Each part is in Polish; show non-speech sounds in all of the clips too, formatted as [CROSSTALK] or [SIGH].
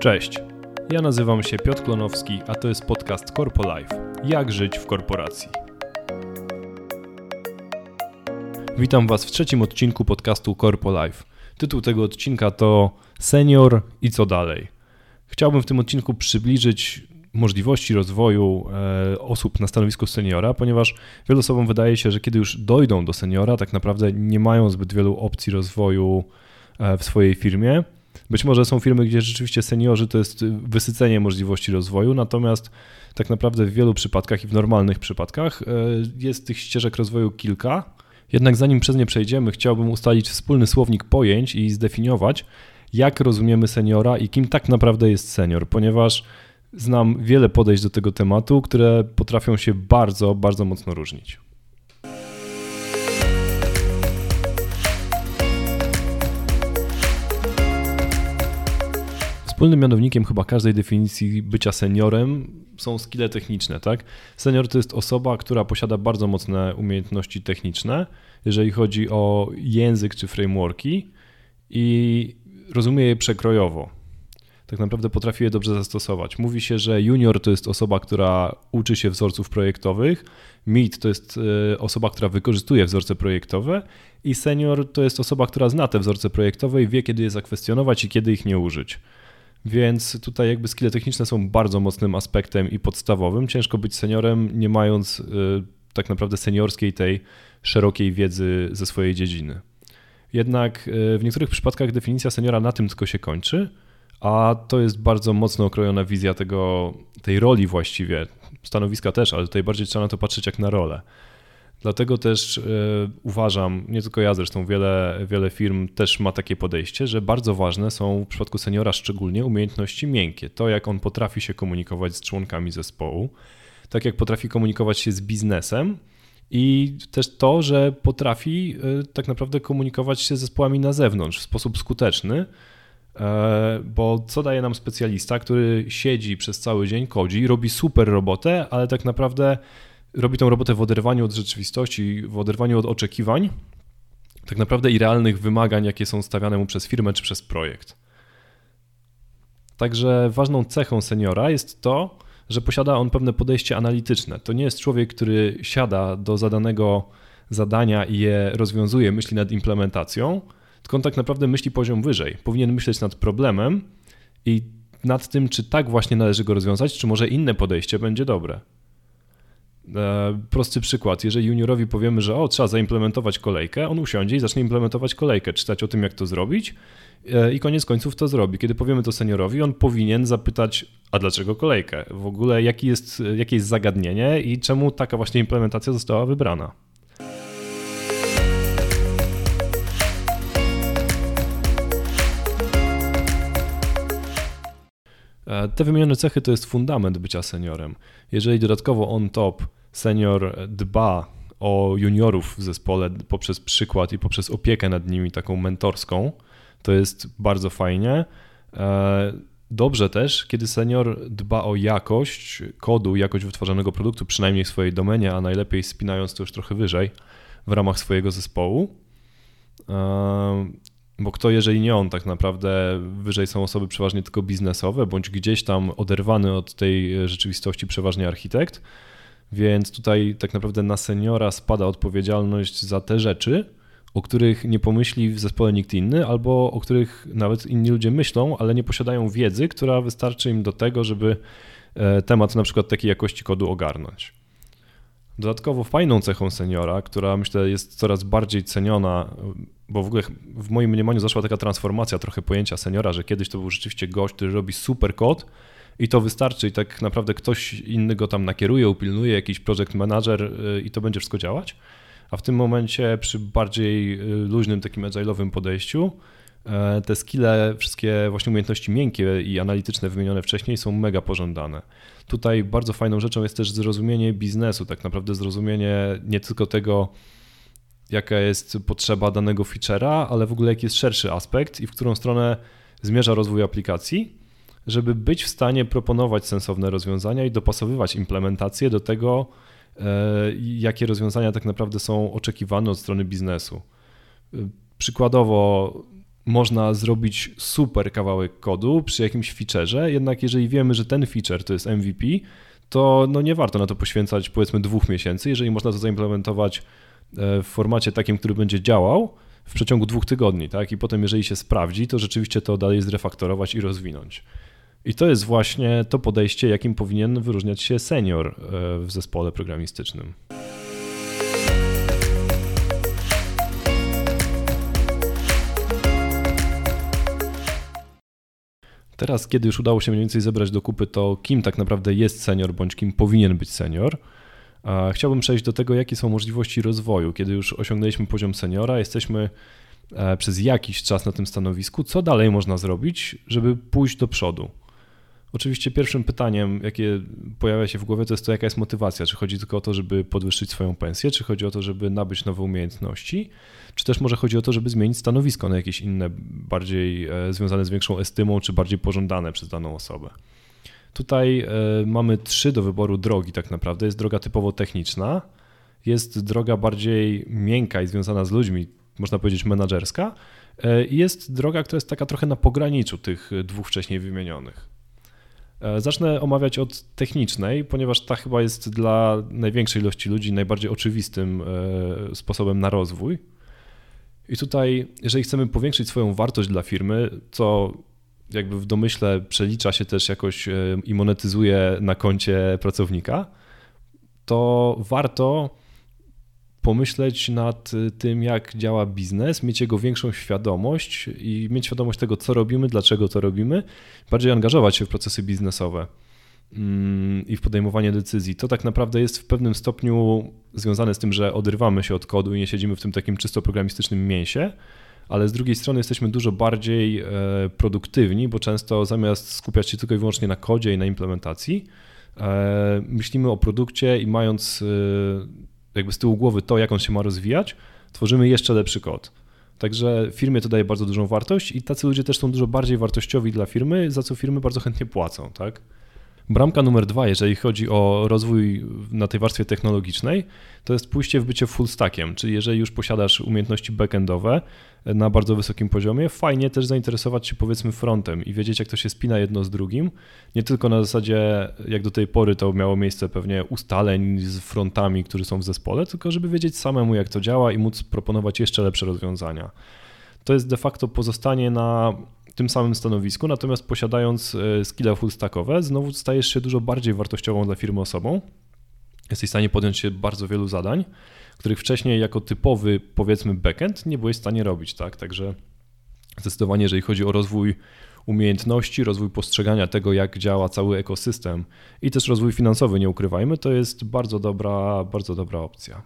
Cześć, ja nazywam się Piotr Klonowski, a to jest podcast Corpo Life. Jak żyć w korporacji? Witam Was w trzecim odcinku podcastu Corpo Life. Tytuł tego odcinka to Senior i co dalej. Chciałbym w tym odcinku przybliżyć możliwości rozwoju e, osób na stanowisku seniora, ponieważ wielu osobom wydaje się, że kiedy już dojdą do seniora, tak naprawdę nie mają zbyt wielu opcji rozwoju e, w swojej firmie. Być może są firmy, gdzie rzeczywiście seniorzy to jest wysycenie możliwości rozwoju, natomiast tak naprawdę w wielu przypadkach i w normalnych przypadkach e, jest tych ścieżek rozwoju kilka. Jednak zanim przez nie przejdziemy, chciałbym ustalić wspólny słownik pojęć i zdefiniować, jak rozumiemy seniora i kim tak naprawdę jest senior, ponieważ znam wiele podejść do tego tematu, które potrafią się bardzo, bardzo mocno różnić. Wspólnym mianownikiem chyba każdej definicji bycia seniorem są skille techniczne, tak? Senior to jest osoba, która posiada bardzo mocne umiejętności techniczne, jeżeli chodzi o język czy frameworki i rozumie je przekrojowo. Tak naprawdę potrafi je dobrze zastosować. Mówi się, że junior to jest osoba, która uczy się wzorców projektowych, mid to jest e, osoba, która wykorzystuje wzorce projektowe i senior to jest osoba, która zna te wzorce projektowe i wie, kiedy je zakwestionować i kiedy ich nie użyć. Więc tutaj jakby skille techniczne są bardzo mocnym aspektem i podstawowym. Ciężko być seniorem, nie mając y, tak naprawdę seniorskiej tej szerokiej wiedzy ze swojej dziedziny. Jednak y, w niektórych przypadkach definicja seniora na tym tylko się kończy, a to jest bardzo mocno okrojona wizja tego, tej roli właściwie, stanowiska też, ale tutaj bardziej trzeba na to patrzeć jak na rolę. Dlatego też y, uważam, nie tylko ja zresztą, wiele, wiele firm też ma takie podejście, że bardzo ważne są w przypadku seniora szczególnie umiejętności miękkie. To, jak on potrafi się komunikować z członkami zespołu, tak jak potrafi komunikować się z biznesem i też to, że potrafi y, tak naprawdę komunikować się z zespołami na zewnątrz w sposób skuteczny. E, bo co daje nam specjalista, który siedzi przez cały dzień, kodzi, robi super robotę, ale tak naprawdę robi tą robotę w oderwaniu od rzeczywistości, w oderwaniu od oczekiwań, tak naprawdę i realnych wymagań, jakie są stawiane mu przez firmę czy przez projekt. Także ważną cechą seniora jest to, że posiada on pewne podejście analityczne. To nie jest człowiek, który siada do zadanego zadania i je rozwiązuje, myśli nad implementacją, tylko on tak naprawdę myśli poziom wyżej. Powinien myśleć nad problemem i nad tym, czy tak właśnie należy go rozwiązać, czy może inne podejście będzie dobre. E, prosty przykład. Jeżeli juniorowi powiemy, że o, trzeba zaimplementować kolejkę, on usiądzie i zacznie implementować kolejkę, czytać o tym, jak to zrobić e, i koniec końców to zrobi. Kiedy powiemy to seniorowi, on powinien zapytać, a dlaczego kolejkę? W ogóle jaki jest, jakie jest zagadnienie i czemu taka właśnie implementacja została wybrana? E, te wymienione cechy to jest fundament bycia seniorem. Jeżeli dodatkowo on top senior dba o juniorów w zespole poprzez przykład i poprzez opiekę nad nimi taką mentorską, to jest bardzo fajnie. E, dobrze też, kiedy senior dba o jakość kodu, jakość wytwarzanego produktu, przynajmniej w swojej domenie, a najlepiej spinając to już trochę wyżej w ramach swojego zespołu. E, bo kto, jeżeli nie on, tak naprawdę wyżej są osoby przeważnie tylko biznesowe, bądź gdzieś tam oderwany od tej rzeczywistości przeważnie architekt. Więc tutaj tak naprawdę na seniora spada odpowiedzialność za te rzeczy, o których nie pomyśli w zespole nikt inny, albo o których nawet inni ludzie myślą, ale nie posiadają wiedzy, która wystarczy im do tego, żeby e, temat na przykład takiej jakości kodu ogarnąć. Dodatkowo fajną cechą seniora, która myślę jest coraz bardziej ceniona, bo w ogóle w moim mniemaniu zaszła taka transformacja trochę pojęcia seniora, że kiedyś to był rzeczywiście gość, który robi super kod, i to wystarczy i tak naprawdę ktoś inny go tam nakieruje, upilnuje, jakiś project manager y, i to będzie wszystko działać. A w tym momencie przy bardziej y, luźnym, takim agile'owym podejściu e, te skille, wszystkie właśnie umiejętności miękkie i analityczne wymienione wcześniej są mega pożądane. Tutaj bardzo fajną rzeczą jest też zrozumienie biznesu, tak naprawdę zrozumienie nie tylko tego, jaka jest potrzeba danego feature'a, ale w ogóle jaki jest szerszy aspekt i w którą stronę zmierza rozwój aplikacji żeby być w stanie proponować sensowne rozwiązania i dopasowywać implementację do tego, e, jakie rozwiązania tak naprawdę są oczekiwane od strony biznesu. Przykładowo, można zrobić super kawałek kodu przy jakimś featureze, jednak jeżeli wiemy, że ten feature to jest MVP, to no nie warto na to poświęcać powiedzmy dwóch miesięcy, jeżeli można to zaimplementować e, w formacie takim, który będzie działał w przeciągu dwóch tygodni, tak? I potem jeżeli się sprawdzi, to rzeczywiście to dalej zrefaktorować i rozwinąć. I to jest właśnie to podejście, jakim powinien wyróżniać się senior e, w zespole programistycznym. Teraz, kiedy już udało się mniej więcej zebrać do kupy to, kim tak naprawdę jest senior, bądź kim powinien być senior, chciałbym przejść do tego, jakie są możliwości rozwoju. Kiedy już osiągnęliśmy poziom seniora, jesteśmy e, przez jakiś czas na tym stanowisku, co dalej można zrobić, żeby pójść do przodu? Oczywiście pierwszym pytaniem, jakie pojawia się w głowie, to jest to, jaka jest motywacja. Czy chodzi tylko o to, żeby podwyższyć swoją pensję, czy chodzi o to, żeby nabyć nowe umiejętności, czy też może chodzi o to, żeby zmienić stanowisko na jakieś inne, bardziej e, związane z większą estymą, czy bardziej pożądane przez daną osobę. Tutaj e, mamy trzy do wyboru drogi tak naprawdę. Jest droga typowo techniczna, jest droga bardziej miękka i związana z ludźmi, można powiedzieć menadżerska, e, i jest droga, która jest taka trochę na pograniczu tych dwóch wcześniej wymienionych. E, zacznę omawiać od technicznej, ponieważ ta chyba jest dla największej ilości ludzi najbardziej oczywistym e, sposobem na rozwój. I tutaj, jeżeli chcemy powiększyć swoją wartość dla firmy, co jakby w domyśle przelicza się też jakoś e, i monetyzuje na koncie pracownika, to warto pomyśleć nad y, tym, jak działa biznes, mieć jego większą świadomość i mieć świadomość tego, co robimy, dlaczego to robimy, bardziej angażować się w procesy biznesowe mm, i w podejmowanie decyzji. To tak naprawdę jest w pewnym stopniu związane z tym, że odrywamy się od kodu i nie siedzimy w tym takim czysto programistycznym mięsie, ale z drugiej strony jesteśmy dużo bardziej e, produktywni, bo często zamiast skupiać się tylko i wyłącznie na kodzie i na implementacji, e, myślimy o produkcie i mając e, jakby z tyłu głowy to, jak on się ma rozwijać, tworzymy jeszcze lepszy kod. Także firmie to daje bardzo dużą wartość i tacy ludzie też są dużo bardziej wartościowi dla firmy, za co firmy bardzo chętnie płacą, tak? Bramka numer dwa, jeżeli chodzi o rozwój na tej warstwie technologicznej, to jest pójście w bycie full stackiem, czyli jeżeli już posiadasz umiejętności backendowe na bardzo wysokim poziomie, fajnie też zainteresować się powiedzmy frontem i wiedzieć jak to się spina jedno z drugim, nie tylko na zasadzie jak do tej pory to miało miejsce pewnie ustaleń z frontami, którzy są w zespole, tylko żeby wiedzieć samemu jak to działa i móc proponować jeszcze lepsze rozwiązania. To jest de facto pozostanie na tym samym stanowisku, natomiast posiadając e, skille full stackowe, znowu stajesz się dużo bardziej wartościową dla firmy osobą. Jesteś w stanie podjąć się bardzo wielu zadań, których wcześniej jako typowy, powiedzmy, backend nie byłeś w stanie robić, tak? Także zdecydowanie, jeżeli chodzi o rozwój umiejętności, rozwój postrzegania tego, jak działa cały ekosystem i też rozwój finansowy, nie ukrywajmy, to jest bardzo dobra, bardzo dobra opcja.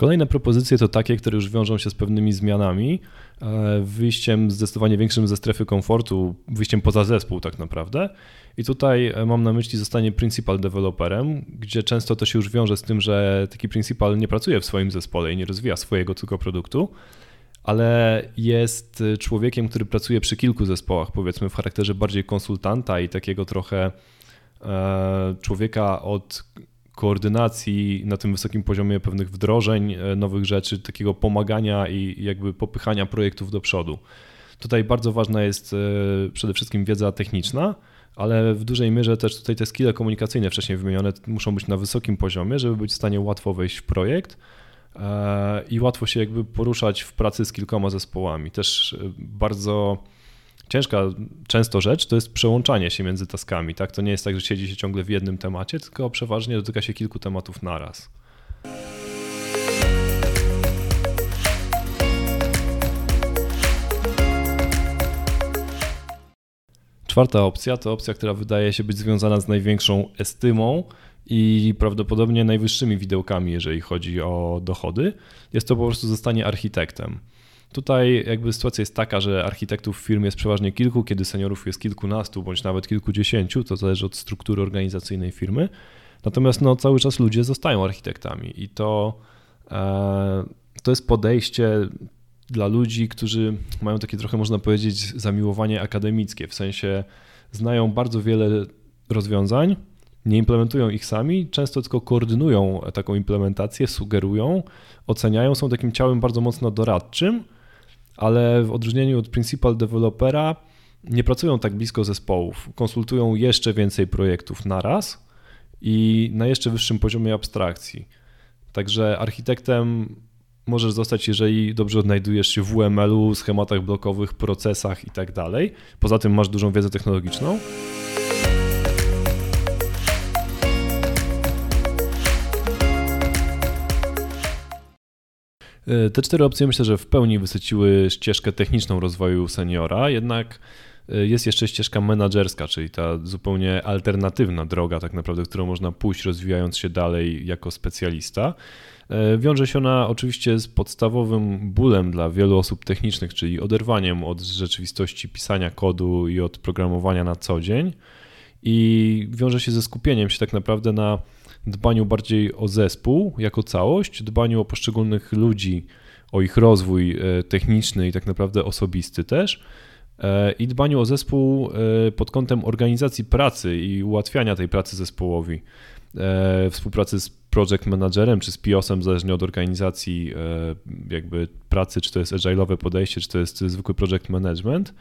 Kolejne propozycje to takie, które już wiążą się z pewnymi zmianami, e, wyjściem zdecydowanie większym ze strefy komfortu, wyjściem poza zespół tak naprawdę. I tutaj e, mam na myśli zostanie principal developerem, gdzie często to się już wiąże z tym, że taki principal nie pracuje w swoim zespole i nie rozwija swojego tylko produktu, ale jest człowiekiem, który pracuje przy kilku zespołach, powiedzmy w charakterze bardziej konsultanta i takiego trochę e, człowieka od koordynacji na tym wysokim poziomie pewnych wdrożeń, e, nowych rzeczy, takiego pomagania i jakby popychania projektów do przodu. Tutaj bardzo ważna jest e, przede wszystkim wiedza techniczna, ale w dużej mierze też tutaj te skille komunikacyjne wcześniej wymienione muszą być na wysokim poziomie, żeby być w stanie łatwo wejść w projekt e, i łatwo się jakby poruszać w pracy z kilkoma zespołami. Też bardzo ciężka często rzecz to jest przełączanie się między taskami. Tak? To nie jest tak, że siedzi się ciągle w jednym temacie, tylko przeważnie dotyka się kilku tematów naraz. Czwarta opcja to opcja, która wydaje się być związana z największą estymą i prawdopodobnie najwyższymi widełkami, jeżeli chodzi o dochody. Jest to po prostu zostanie architektem. Tutaj jakby sytuacja jest taka, że architektów w firmie jest przeważnie kilku, kiedy seniorów jest kilkunastu bądź nawet kilkudziesięciu, to zależy od struktury organizacyjnej firmy. Natomiast no, cały czas ludzie zostają architektami i to, e, to jest podejście dla ludzi, którzy mają takie trochę, można powiedzieć, zamiłowanie akademickie, w sensie znają bardzo wiele rozwiązań, nie implementują ich sami, często tylko koordynują taką implementację, sugerują, oceniają, są takim ciałem bardzo mocno doradczym, ale w odróżnieniu od principal developera nie pracują tak blisko zespołów, konsultują jeszcze więcej projektów naraz i na jeszcze wyższym poziomie abstrakcji. Także architektem możesz zostać, jeżeli dobrze odnajdujesz się w UML-u, schematach blokowych, procesach i tak. Poza tym masz dużą wiedzę technologiczną. Te cztery opcje myślę, że w pełni wysyciły ścieżkę techniczną rozwoju seniora, jednak e, jest jeszcze ścieżka menedżerska, czyli ta zupełnie alternatywna droga, tak naprawdę, którą można pójść, rozwijając się dalej jako specjalista. E, wiąże się ona oczywiście z podstawowym bólem dla wielu osób technicznych, czyli oderwaniem od rzeczywistości pisania kodu i od programowania na co dzień. I wiąże się ze skupieniem się tak naprawdę na dbaniu bardziej o zespół jako całość, dbaniu o poszczególnych ludzi, o ich rozwój e, techniczny i tak naprawdę osobisty też. E, I dbaniu o zespół pod kątem organizacji pracy i ułatwiania tej pracy zespołowi. Współpracy z project managerem czy z PIOS-em, zależnie od organizacji e, jakby pracy, czy to jest agile'owe podejście, czy to jest zwykły project management.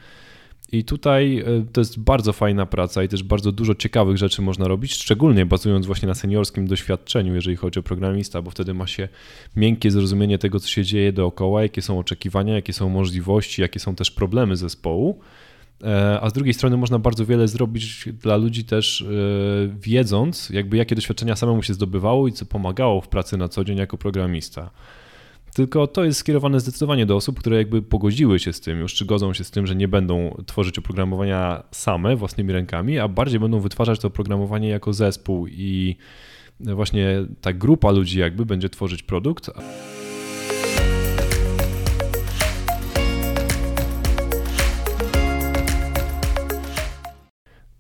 I tutaj e, to jest bardzo fajna praca i też bardzo dużo ciekawych rzeczy można robić, szczególnie bazując właśnie na seniorskim doświadczeniu, jeżeli chodzi o programista, bo wtedy ma się miękkie zrozumienie tego, co się dzieje dookoła, jakie są oczekiwania, jakie są możliwości, jakie są też problemy zespołu. E, a z drugiej strony można bardzo wiele zrobić dla ludzi też e, wiedząc, jakby jakie doświadczenia samemu się zdobywało i co pomagało w pracy na co dzień jako programista. Tylko to jest skierowane zdecydowanie do osób, które jakby pogodziły się z tym już, czy godzą się z tym, że nie będą tworzyć oprogramowania same własnymi rękami, a bardziej będą wytwarzać to oprogramowanie jako zespół i właśnie ta grupa ludzi jakby będzie tworzyć produkt.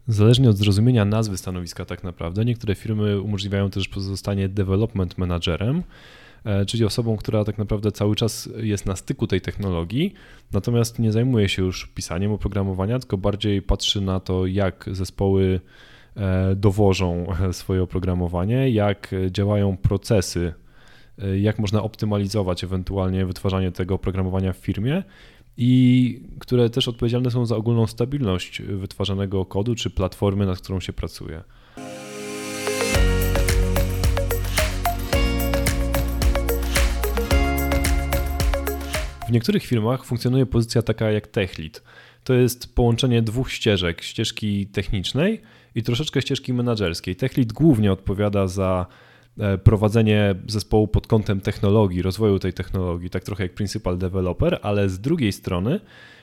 Zależnie od zrozumienia nazwy stanowiska, tak naprawdę, niektóre firmy umożliwiają też pozostanie development managerem, czyli osobą, która tak naprawdę cały czas jest na styku tej technologii, natomiast nie zajmuje się już pisaniem oprogramowania, tylko bardziej patrzy na to, jak zespoły e, dowożą [LAUGHS] swoje oprogramowanie, jak działają procesy, e, jak można optymalizować ewentualnie wytwarzanie tego oprogramowania w firmie i które też odpowiedzialne są za ogólną stabilność wytwarzanego kodu czy platformy, nad którą się pracuje. W niektórych firmach funkcjonuje pozycja taka jak tech lead. To jest połączenie dwóch ścieżek, ścieżki technicznej i troszeczkę ścieżki menedżerskiej. Tech lead głównie odpowiada za E, prowadzenie zespołu pod kątem technologii, rozwoju tej technologii, tak trochę jak principal developer, ale z drugiej strony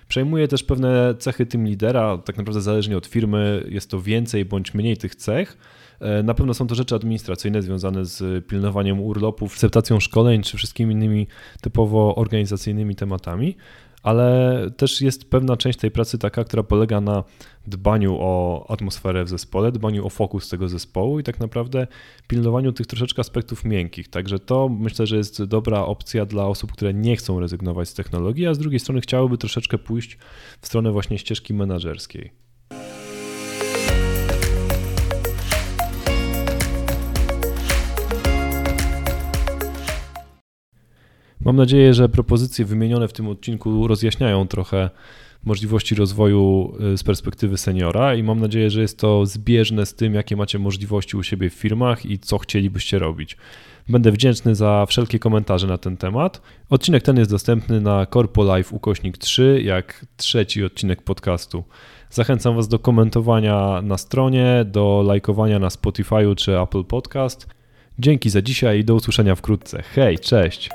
przejmuje też pewne cechy tym lidera, tak naprawdę zależnie od firmy jest to więcej bądź mniej tych cech. E, na pewno są to rzeczy administracyjne związane z pilnowaniem urlopów, akceptacją szkoleń czy wszystkimi innymi typowo organizacyjnymi tematami, ale też jest pewna część tej pracy taka, która polega na dbaniu o atmosferę w zespole, dbaniu o fokus tego zespołu i tak naprawdę pilnowaniu tych troszeczkę aspektów miękkich. Także to myślę, że jest dobra opcja dla osób, które nie chcą rezygnować z technologii, a z drugiej strony chciałyby troszeczkę pójść w stronę właśnie ścieżki menedżerskiej. Mam nadzieję, że propozycje wymienione w tym odcinku rozjaśniają trochę możliwości rozwoju y, z perspektywy seniora i mam nadzieję, że jest to zbieżne z tym, jakie macie możliwości u siebie w firmach i co chcielibyście robić. Będę wdzięczny za wszelkie komentarze na ten temat. Odcinek ten jest dostępny na CorpoLife ukośnik 3, jak trzeci odcinek podcastu. Zachęcam Was do komentowania na stronie, do lajkowania na Spotify czy Apple Podcast. Dzięki za dzisiaj i do usłyszenia wkrótce. Hej, cześć!